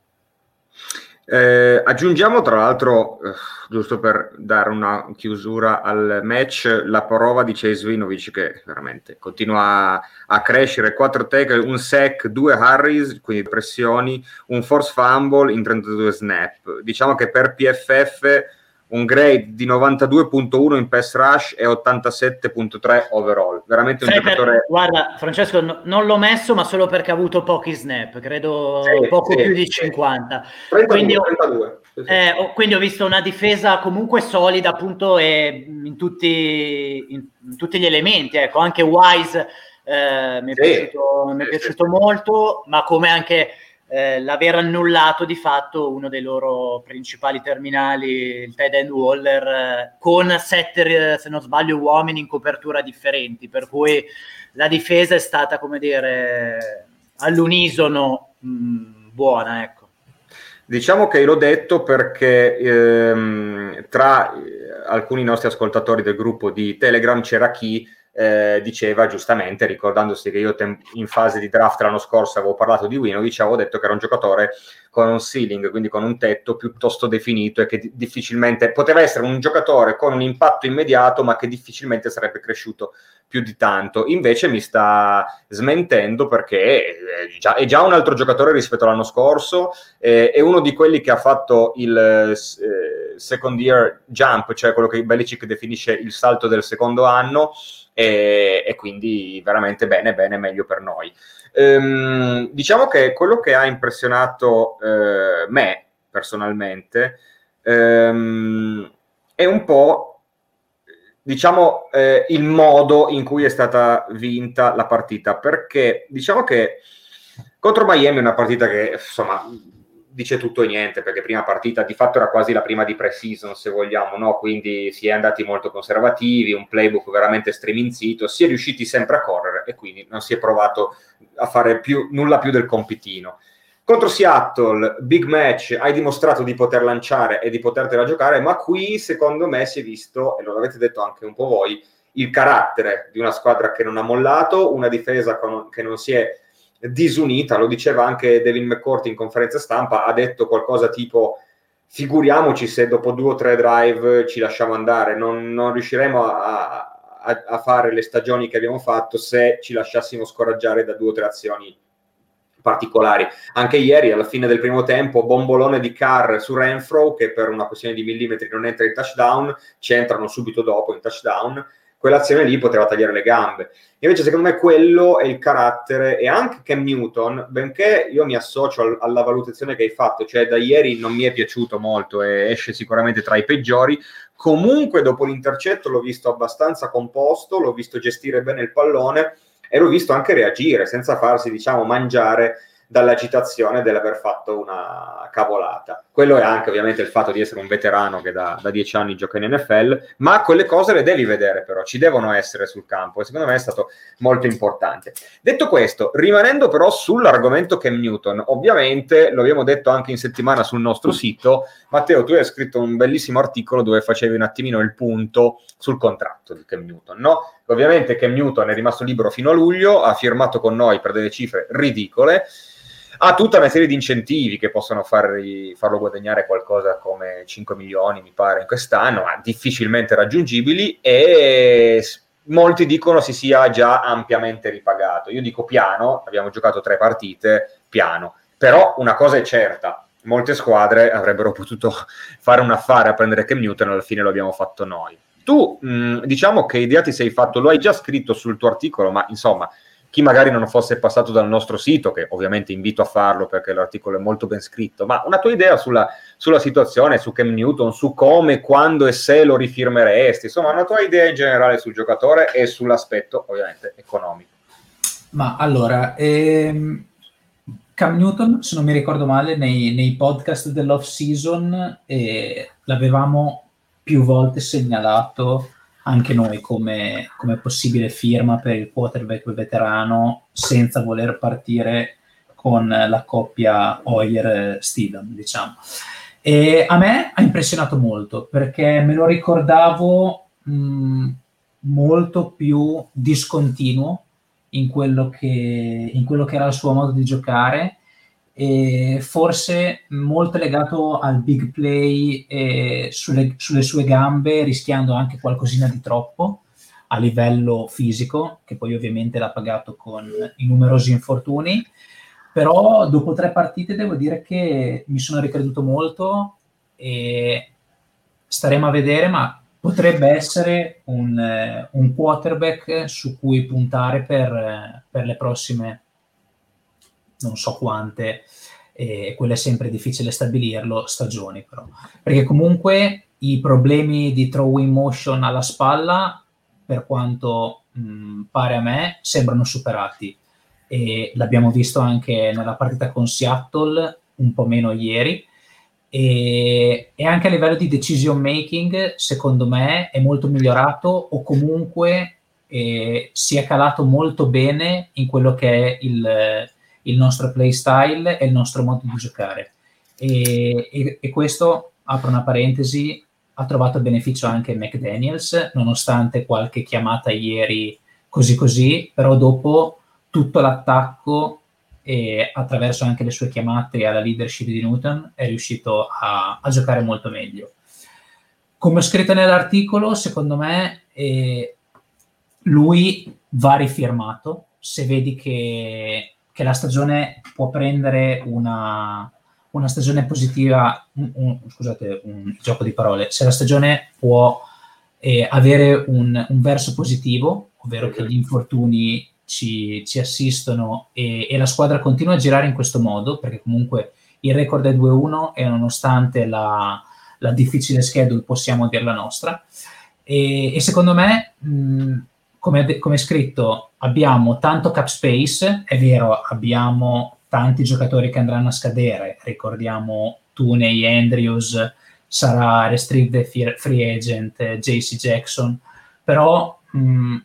Eh, aggiungiamo tra l'altro, eh, giusto per dare una chiusura al match, la prova di Chase Vinovic che veramente continua a, a crescere, 4 tackle, un sack, 2 Harris, quindi pressioni, un force fumble in 32 snap. Diciamo che per PFF un grade di 92.1 in pass rush e 87.3 overall. Veramente un Sai giocatore. Per, guarda, Francesco, no, non l'ho messo, ma solo perché ha avuto pochi snap, credo sì, poco sì, più di 50. 32, quindi, 32. Sì, eh, ho, quindi ho visto una difesa comunque solida, appunto, e in tutti, in, in tutti gli elementi. Ecco, anche Wise eh, mi è piaciuto, mi è piaciuto molto, ma come anche eh, l'aver annullato di fatto uno dei loro principali terminali, il tight end Waller, eh, con sette, se non sbaglio, uomini in copertura differenti, per cui la difesa è stata, come dire, all'unisono mh, mm, buona, ecco. Diciamo che l'ho detto perché ehm, tra alcuni nostri ascoltatori del gruppo di Telegram c'era chi eh, diceva giustamente, ricordandosi che io tem- in fase di draft l'anno scorso avevo parlato di Winovic, avevo detto che era un giocatore con un ceiling, quindi con un tetto piuttosto definito e che d- difficilmente poteva essere un giocatore con un impatto immediato, ma che difficilmente sarebbe cresciuto più di tanto. Invece mi sta smentendo perché è già, è già un altro giocatore rispetto all'anno scorso, eh, è uno di quelli che ha fatto il eh, second year jump, cioè quello che Belichick definisce il salto del secondo anno e, e quindi veramente bene, bene, meglio per noi. Ehm, diciamo che quello che ha impressionato eh, me personalmente ehm, è un po' diciamo eh, il modo in cui è stata vinta la partita perché diciamo che contro Miami è una partita che insomma dice tutto e niente, perché prima partita di fatto era quasi la prima di pre-season, se vogliamo, no? quindi si è andati molto conservativi, un playbook veramente streminzito, si è riusciti sempre a correre e quindi non si è provato a fare più, nulla più del compitino. Contro Seattle, big match, hai dimostrato di poter lanciare e di potertela giocare, ma qui secondo me si è visto, e lo avete detto anche un po' voi, il carattere di una squadra che non ha mollato, una difesa che non si è disunita, lo diceva anche Devin McCourt in conferenza stampa, ha detto qualcosa tipo figuriamoci se dopo due o tre drive ci lasciamo andare, non, non riusciremo a, a, a, fare le stagioni che abbiamo fatto se ci lasciassimo scoraggiare da due o tre azioni particolari. Anche ieri, alla fine del primo tempo, bombolone di Carr su Renfro, che per una questione di millimetri non entra in touchdown, ci entrano subito dopo in touchdown, quell'azione lì poteva tagliare le gambe. Invece, secondo me, quello è il carattere e anche Cam Newton, benché io mi associo al, alla valutazione che hai fatto, cioè da ieri non mi è piaciuto molto e esce sicuramente tra i peggiori. Comunque, dopo l'intercetto, l'ho visto abbastanza composto, l'ho visto gestire bene il pallone e l'ho visto anche reagire senza farsi, diciamo, mangiare dall'agitazione dell'aver fatto una cavolata. Quello è anche ovviamente il fatto di essere un veterano che da, da dieci anni gioca in NFL, ma quelle cose le devi vedere però, ci devono essere sul campo e secondo me è stato molto importante. Detto questo, rimanendo però sull'argomento Cam Newton, ovviamente lo abbiamo detto anche in settimana sul nostro sito, Matteo tu hai scritto un bellissimo articolo dove facevi un attimino il punto sul contratto di Cam Newton, no? Ovviamente Cam Newton è rimasto libero fino a luglio, ha firmato con noi per delle cifre ridicole, ha tutta una serie di incentivi che possono farli, farlo guadagnare qualcosa come 5 milioni, mi pare, in quest'anno, ma difficilmente raggiungibili e molti dicono si sia già ampiamente ripagato. Io dico piano, abbiamo giocato tre partite, piano. Però una cosa è certa, molte squadre avrebbero potuto fare un affare a prendere Cam Newton, alla fine lo abbiamo fatto noi. Tu, mh, diciamo che idea ti sei fatto, lo hai già scritto sul tuo articolo, ma insomma, chi magari non fosse passato dal nostro sito, che ovviamente invito a farlo perché l'articolo è molto ben scritto, ma una tua idea sulla, sulla situazione, su Cam Newton, su come, quando e se lo rifirmeresti, insomma, una tua idea in generale sul giocatore e sull'aspetto ovviamente economico. Ma allora, ehm, Cam Newton, se non mi ricordo male, nei, nei podcast dell'off season eh, l'avevamo più volte segnalato anche noi come, come, possibile firma per il quarterback veterano senza voler partire con la coppia Hoyer-Steedham, diciamo. E a me ha impressionato molto perché me lo ricordavo mh, molto più discontinuo in quello, che, in quello che era il suo modo di giocare e forse molto legato al big play e sulle, sulle, sue gambe, rischiando anche qualcosina di troppo a livello fisico, che poi ovviamente l'ha pagato con i numerosi infortuni. Però dopo tre partite devo dire che mi sono ricreduto molto e staremo a vedere, ma potrebbe essere un, eh, un quarterback su cui puntare per, eh, per, le prossime non so quante, e quello è sempre difficile stabilirlo, stagioni però. Perché comunque i problemi di throwing motion alla spalla, per quanto mh, pare a me, sembrano superati. E l'abbiamo visto anche nella partita con Seattle, un po' meno ieri, e, e, anche a livello di decision making, secondo me, è molto migliorato o comunque eh, si è calato molto bene in quello che è il, il nostro playstyle e il nostro modo di giocare. E, e, e, questo, apro una parentesi, ha trovato beneficio anche McDaniels, nonostante qualche chiamata ieri così così, però dopo tutto l'attacco e attraverso anche le sue chiamate alla leadership di Newton è riuscito a, a giocare molto meglio. Come ho scritto nell'articolo, secondo me eh, lui va rifirmato. Se vedi che, che, la stagione può prendere una, una stagione positiva, un, un, scusate, un gioco di parole, se la stagione può eh, avere un, un verso positivo, ovvero che gli infortuni ci, ci assistono e, e, la squadra continua a girare in questo modo, perché comunque il record è 2-1 e nonostante la, la difficile schedule possiamo dirla nostra. E, e secondo me, mh, come, come scritto, abbiamo tanto cap space, è vero, abbiamo tanti giocatori che andranno a scadere, ricordiamo Tuney, Andrews, sarà restricted free agent, JC Jackson, però mh,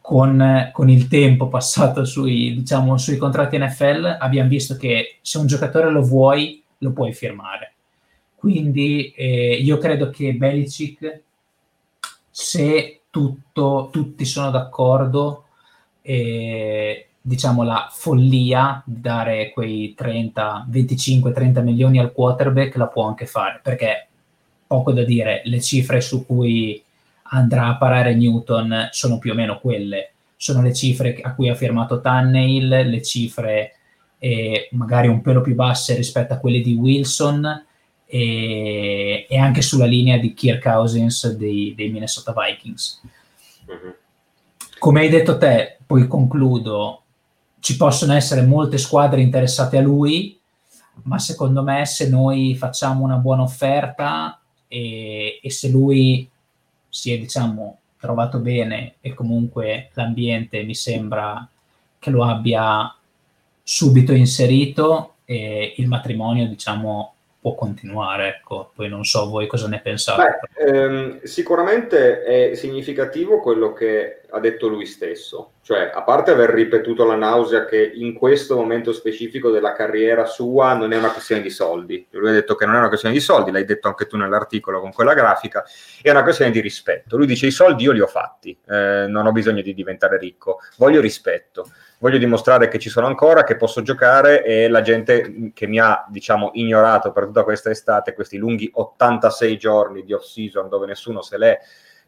con, con, il tempo passato sui, diciamo, sui contratti NFL abbiamo visto che se un giocatore lo vuoi, lo puoi firmare. Quindi eh, io credo che Belicic, se tutto, tutti sono d'accordo, eh, diciamo la follia di dare quei 30, 25, 30 milioni al quarterback la può anche fare, perché poco da dire, le cifre su cui andrà a parare Newton sono più o meno quelle. Sono le cifre a cui ha firmato Tannehill, le cifre eh, magari un pelo più basse rispetto a quelle di Wilson e, e anche sulla linea di Kirk Cousins dei, dei Minnesota Vikings. Mm-hmm. Come hai detto te, poi concludo, ci possono essere molte squadre interessate a lui, ma secondo me se noi facciamo una buona offerta e, e se lui si è diciamo trovato bene e comunque l'ambiente mi sembra che lo abbia subito inserito e il matrimonio diciamo può continuare. Ecco. Poi non so voi cosa ne pensate. Beh, ehm, sicuramente è significativo quello che ha detto lui stesso, cioè a parte aver ripetuto la nausea che in questo momento specifico della carriera sua non è una questione di soldi. Lui ha detto che non è una questione di soldi, l'hai detto anche tu nell'articolo con quella grafica, è una questione di rispetto. Lui dice i soldi io li ho fatti, eh, non ho bisogno di diventare ricco, voglio rispetto voglio dimostrare che ci sono ancora, che posso giocare e la gente che mi ha, diciamo, ignorato per tutta questa estate, questi lunghi 86 giorni di off-season dove nessuno se l'è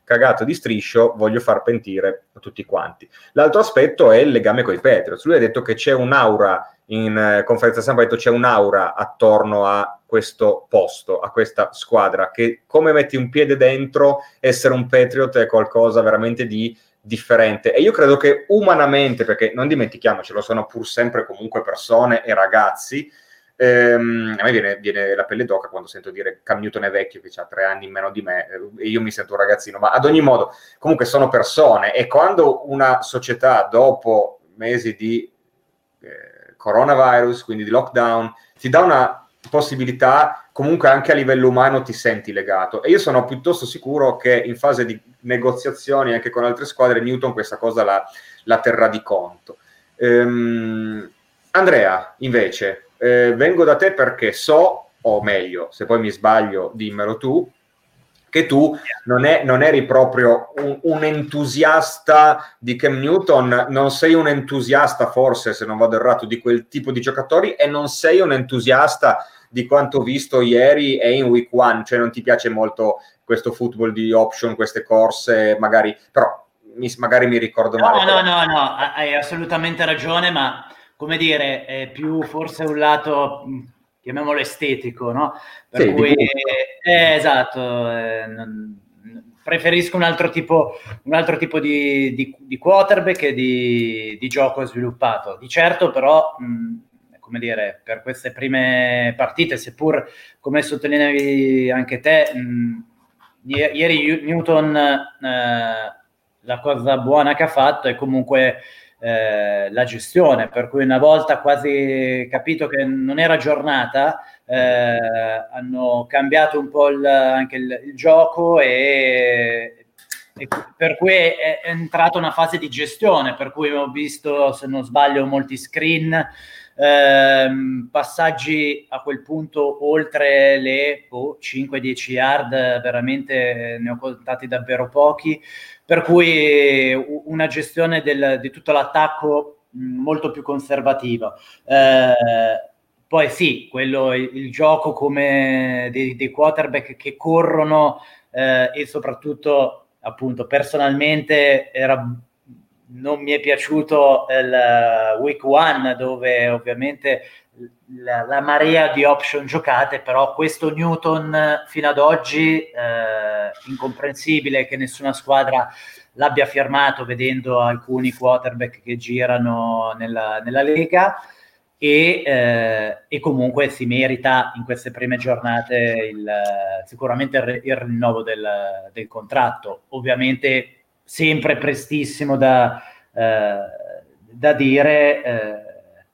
cagato di striscio, voglio far pentire a tutti quanti. L'altro aspetto è il legame con i Patriots. Lui ha detto che c'è un'aura in eh, conferenza stampa ha detto c'è un'aura attorno a questo posto, a questa squadra, che come metti un piede dentro, essere un Patriot è qualcosa veramente di differente. E io credo che umanamente, perché non dimentichiamocelo, sono pur sempre comunque persone e ragazzi, ehm, a me viene, viene, la pelle d'oca quando sento dire Cam Newton è vecchio, che ha tre anni in meno di me, eh, e io mi sento un ragazzino, ma ad ogni modo, comunque sono persone, e quando una società, dopo mesi di eh, coronavirus, quindi di lockdown, ti dà una possibilità, comunque anche a livello umano ti senti legato. E io sono piuttosto sicuro che in fase di negoziazioni anche con altre squadre, Newton questa cosa la, la terrà di conto. Ehm, Andrea, invece, eh, vengo da te perché so, o meglio, se poi mi sbaglio, dimmelo tu, che tu non, è, non eri proprio un, un, entusiasta di Cam Newton, non sei un entusiasta forse, se non vado errato, di quel tipo di giocatori e non sei un entusiasta di quanto visto ieri e in week one, cioè non ti piace molto questo football di option, queste corse, magari, però mi, magari mi ricordo no, male. No, no, no, hai assolutamente ragione, ma come dire, è più forse un lato chiamiamolo estetico, no? Per sì, cui, eh, esatto, eh, non, preferisco un altro tipo, un altro tipo di, di, di quarterback e di, di, gioco sviluppato. Di certo, però, mh, come dire, per queste prime partite, seppur come sottolineavi anche te, mh, ieri Newton, eh, la cosa buona che ha fatto è comunque eh, la gestione, per cui una volta quasi capito che non era giornata, eh, hanno cambiato un po' il, anche il, il gioco e, per cui è entrata una fase di gestione, per cui ho visto, se non sbaglio, molti screen. Ehm, passaggi a quel punto oltre le oh, 5-10 yard, veramente ne ho contati davvero pochi per cui una gestione del, di tutto l'attacco molto più conservativa. Eh, poi sì, quello, il, il gioco come dei, dei, quarterback che corrono eh, e soprattutto appunto personalmente era, non mi è piaciuto il week one dove ovviamente la, la, marea di option giocate, però questo Newton fino ad oggi eh, incomprensibile che nessuna squadra l'abbia firmato vedendo alcuni quarterback che girano nella, nella Lega e, eh, e, comunque si merita in queste prime giornate il, sicuramente il, il rinnovo del, del, contratto. Ovviamente sempre prestissimo da, eh, da dire eh,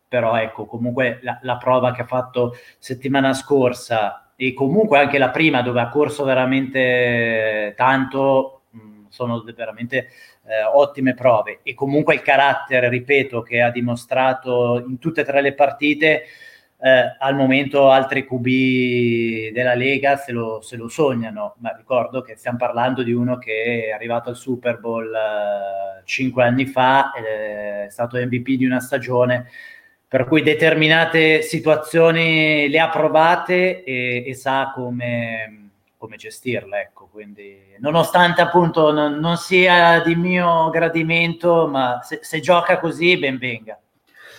però ecco, comunque la, la, prova che ha fatto settimana scorsa e comunque anche la prima dove ha corso veramente tanto, mh, sono veramente eh, ottime prove. E comunque il carattere, ripeto, che ha dimostrato in tutte e tre le partite, eh, al momento altri QB della Lega se lo, se lo, sognano, ma ricordo che stiamo parlando di uno che è arrivato al Super Bowl eh, cinque anni fa, è stato MVP di una stagione per cui determinate situazioni le ha provate e, e sa come, come, gestirle. Ecco. Quindi, nonostante appunto non, non, sia di mio gradimento, ma se, se gioca così, ben venga.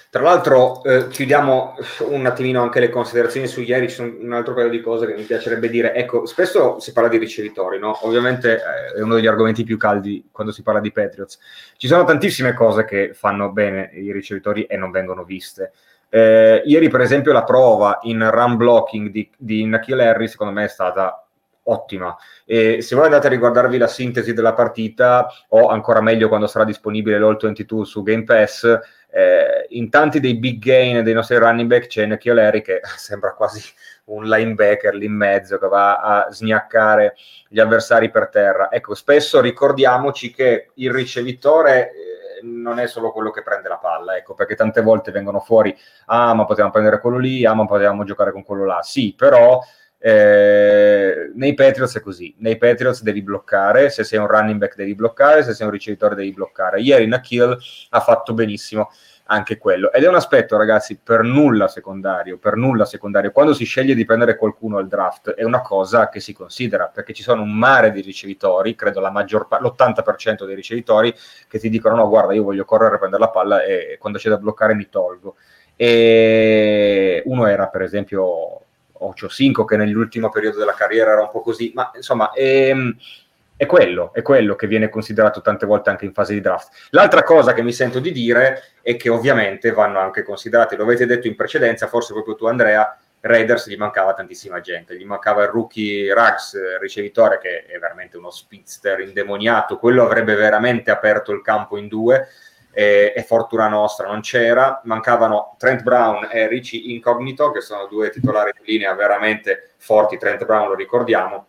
Tra l'altro, eh, chiudiamo un attimino anche le considerazioni su ieri. C'è un altro paio di cose che mi piacerebbe dire. Ecco, spesso si parla di ricevitori, no? Ovviamente eh, è uno degli argomenti più caldi quando si parla di Patriots. Ci sono tantissime cose che fanno bene i ricevitori e non vengono viste. Eh, ieri, per esempio, la prova in run blocking di, di Nakil Harry, secondo me, è stata ottima. E se voi andate a riguardarvi la sintesi della partita, o ancora meglio quando sarà disponibile l'All 22 su Game Pass, eh, in tanti dei big gain dei nostri running back c'è Nikhil Harry che sembra quasi un linebacker lì in mezzo che va a sgnaccare gli avversari per terra. Ecco, spesso ricordiamoci che il ricevitore eh, non è solo quello che prende la palla, ecco, perché tante volte vengono fuori, ah, ma potevamo prendere quello lì, ah, ma potevamo giocare con quello là. Sì, però eh, nei Patriots è così, nei Patriots devi bloccare, se sei un running back devi bloccare, se sei un ricevitore devi bloccare. Ieri Nakil ha fatto benissimo anche quello ed è un aspetto ragazzi per nulla secondario, per nulla secondario. Quando si sceglie di prendere qualcuno al draft è una cosa che si considera perché ci sono un mare di ricevitori, credo la maggior pa- l'80% dei ricevitori che ti dicono no guarda io voglio correre a prendere la palla e quando c'è da bloccare mi tolgo E uno era per esempio Ocho 5 che nell'ultimo periodo della carriera era un po' così, ma insomma è, ehm, è, quello, è quello che viene considerato tante volte anche in fase di draft. L'altra cosa che mi sento di dire è che ovviamente vanno anche considerati, lo avete detto in precedenza, forse proprio tu Andrea, Raiders gli mancava tantissima gente, gli mancava il rookie Rags, ricevitore che è veramente uno speedster indemoniato, quello avrebbe veramente aperto il campo in due e, e, fortuna nostra non c'era, mancavano Trent Brown e Ricci Incognito che sono due titolari di linea veramente forti, Trent Brown lo ricordiamo,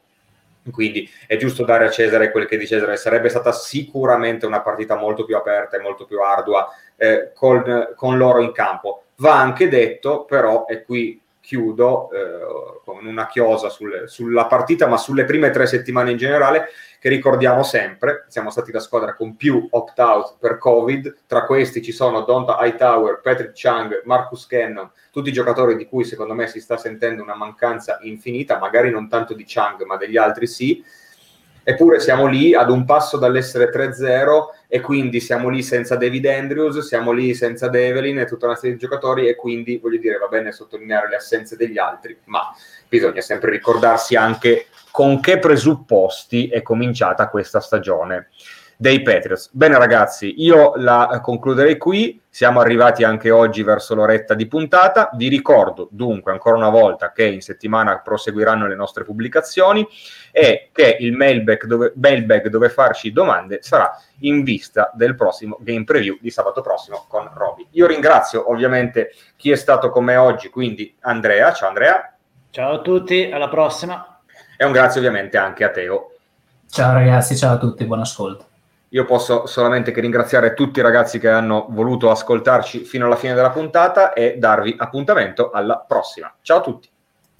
quindi è giusto dare a Cesare quel che di Cesare. Sarebbe stata sicuramente una partita molto più aperta e molto più ardua eh, con, con loro in campo. Va anche detto però, e qui chiudo eh, con una chiosa sul, sulla partita, ma sulle prime tre settimane in generale, che ricordiamo sempre, siamo stati la squadra con più opt-out per Covid, tra questi ci sono Donta Hightower, Patrick Chang, Marcus Cannon, tutti giocatori di cui secondo me si sta sentendo una mancanza infinita, magari non tanto di Chang, ma degli altri sì, eppure siamo lì ad un passo dall'essere 3-0 e quindi siamo lì senza David Andrews, siamo lì senza Develin e tutta una serie di giocatori e quindi voglio dire va bene sottolineare le assenze degli altri, ma bisogna sempre ricordarsi anche con che presupposti è cominciata questa stagione dei Patriots. Bene ragazzi, io la concluderei qui, siamo arrivati anche oggi verso l'oretta di puntata, vi ricordo dunque ancora una volta che in settimana proseguiranno le nostre pubblicazioni e che il mailbag dove, mailbag dove farci domande sarà in vista del prossimo game preview di sabato prossimo con Roby. Io ringrazio ovviamente chi è stato con me oggi, quindi Andrea, ciao Andrea. Ciao a tutti, alla prossima. E un grazie ovviamente anche a Teo. Ciao ragazzi, ciao a tutti, buon ascolto. Io posso solamente che ringraziare tutti i ragazzi che hanno voluto ascoltarci fino alla fine della puntata e darvi appuntamento alla prossima. Ciao a tutti.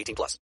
18 plus.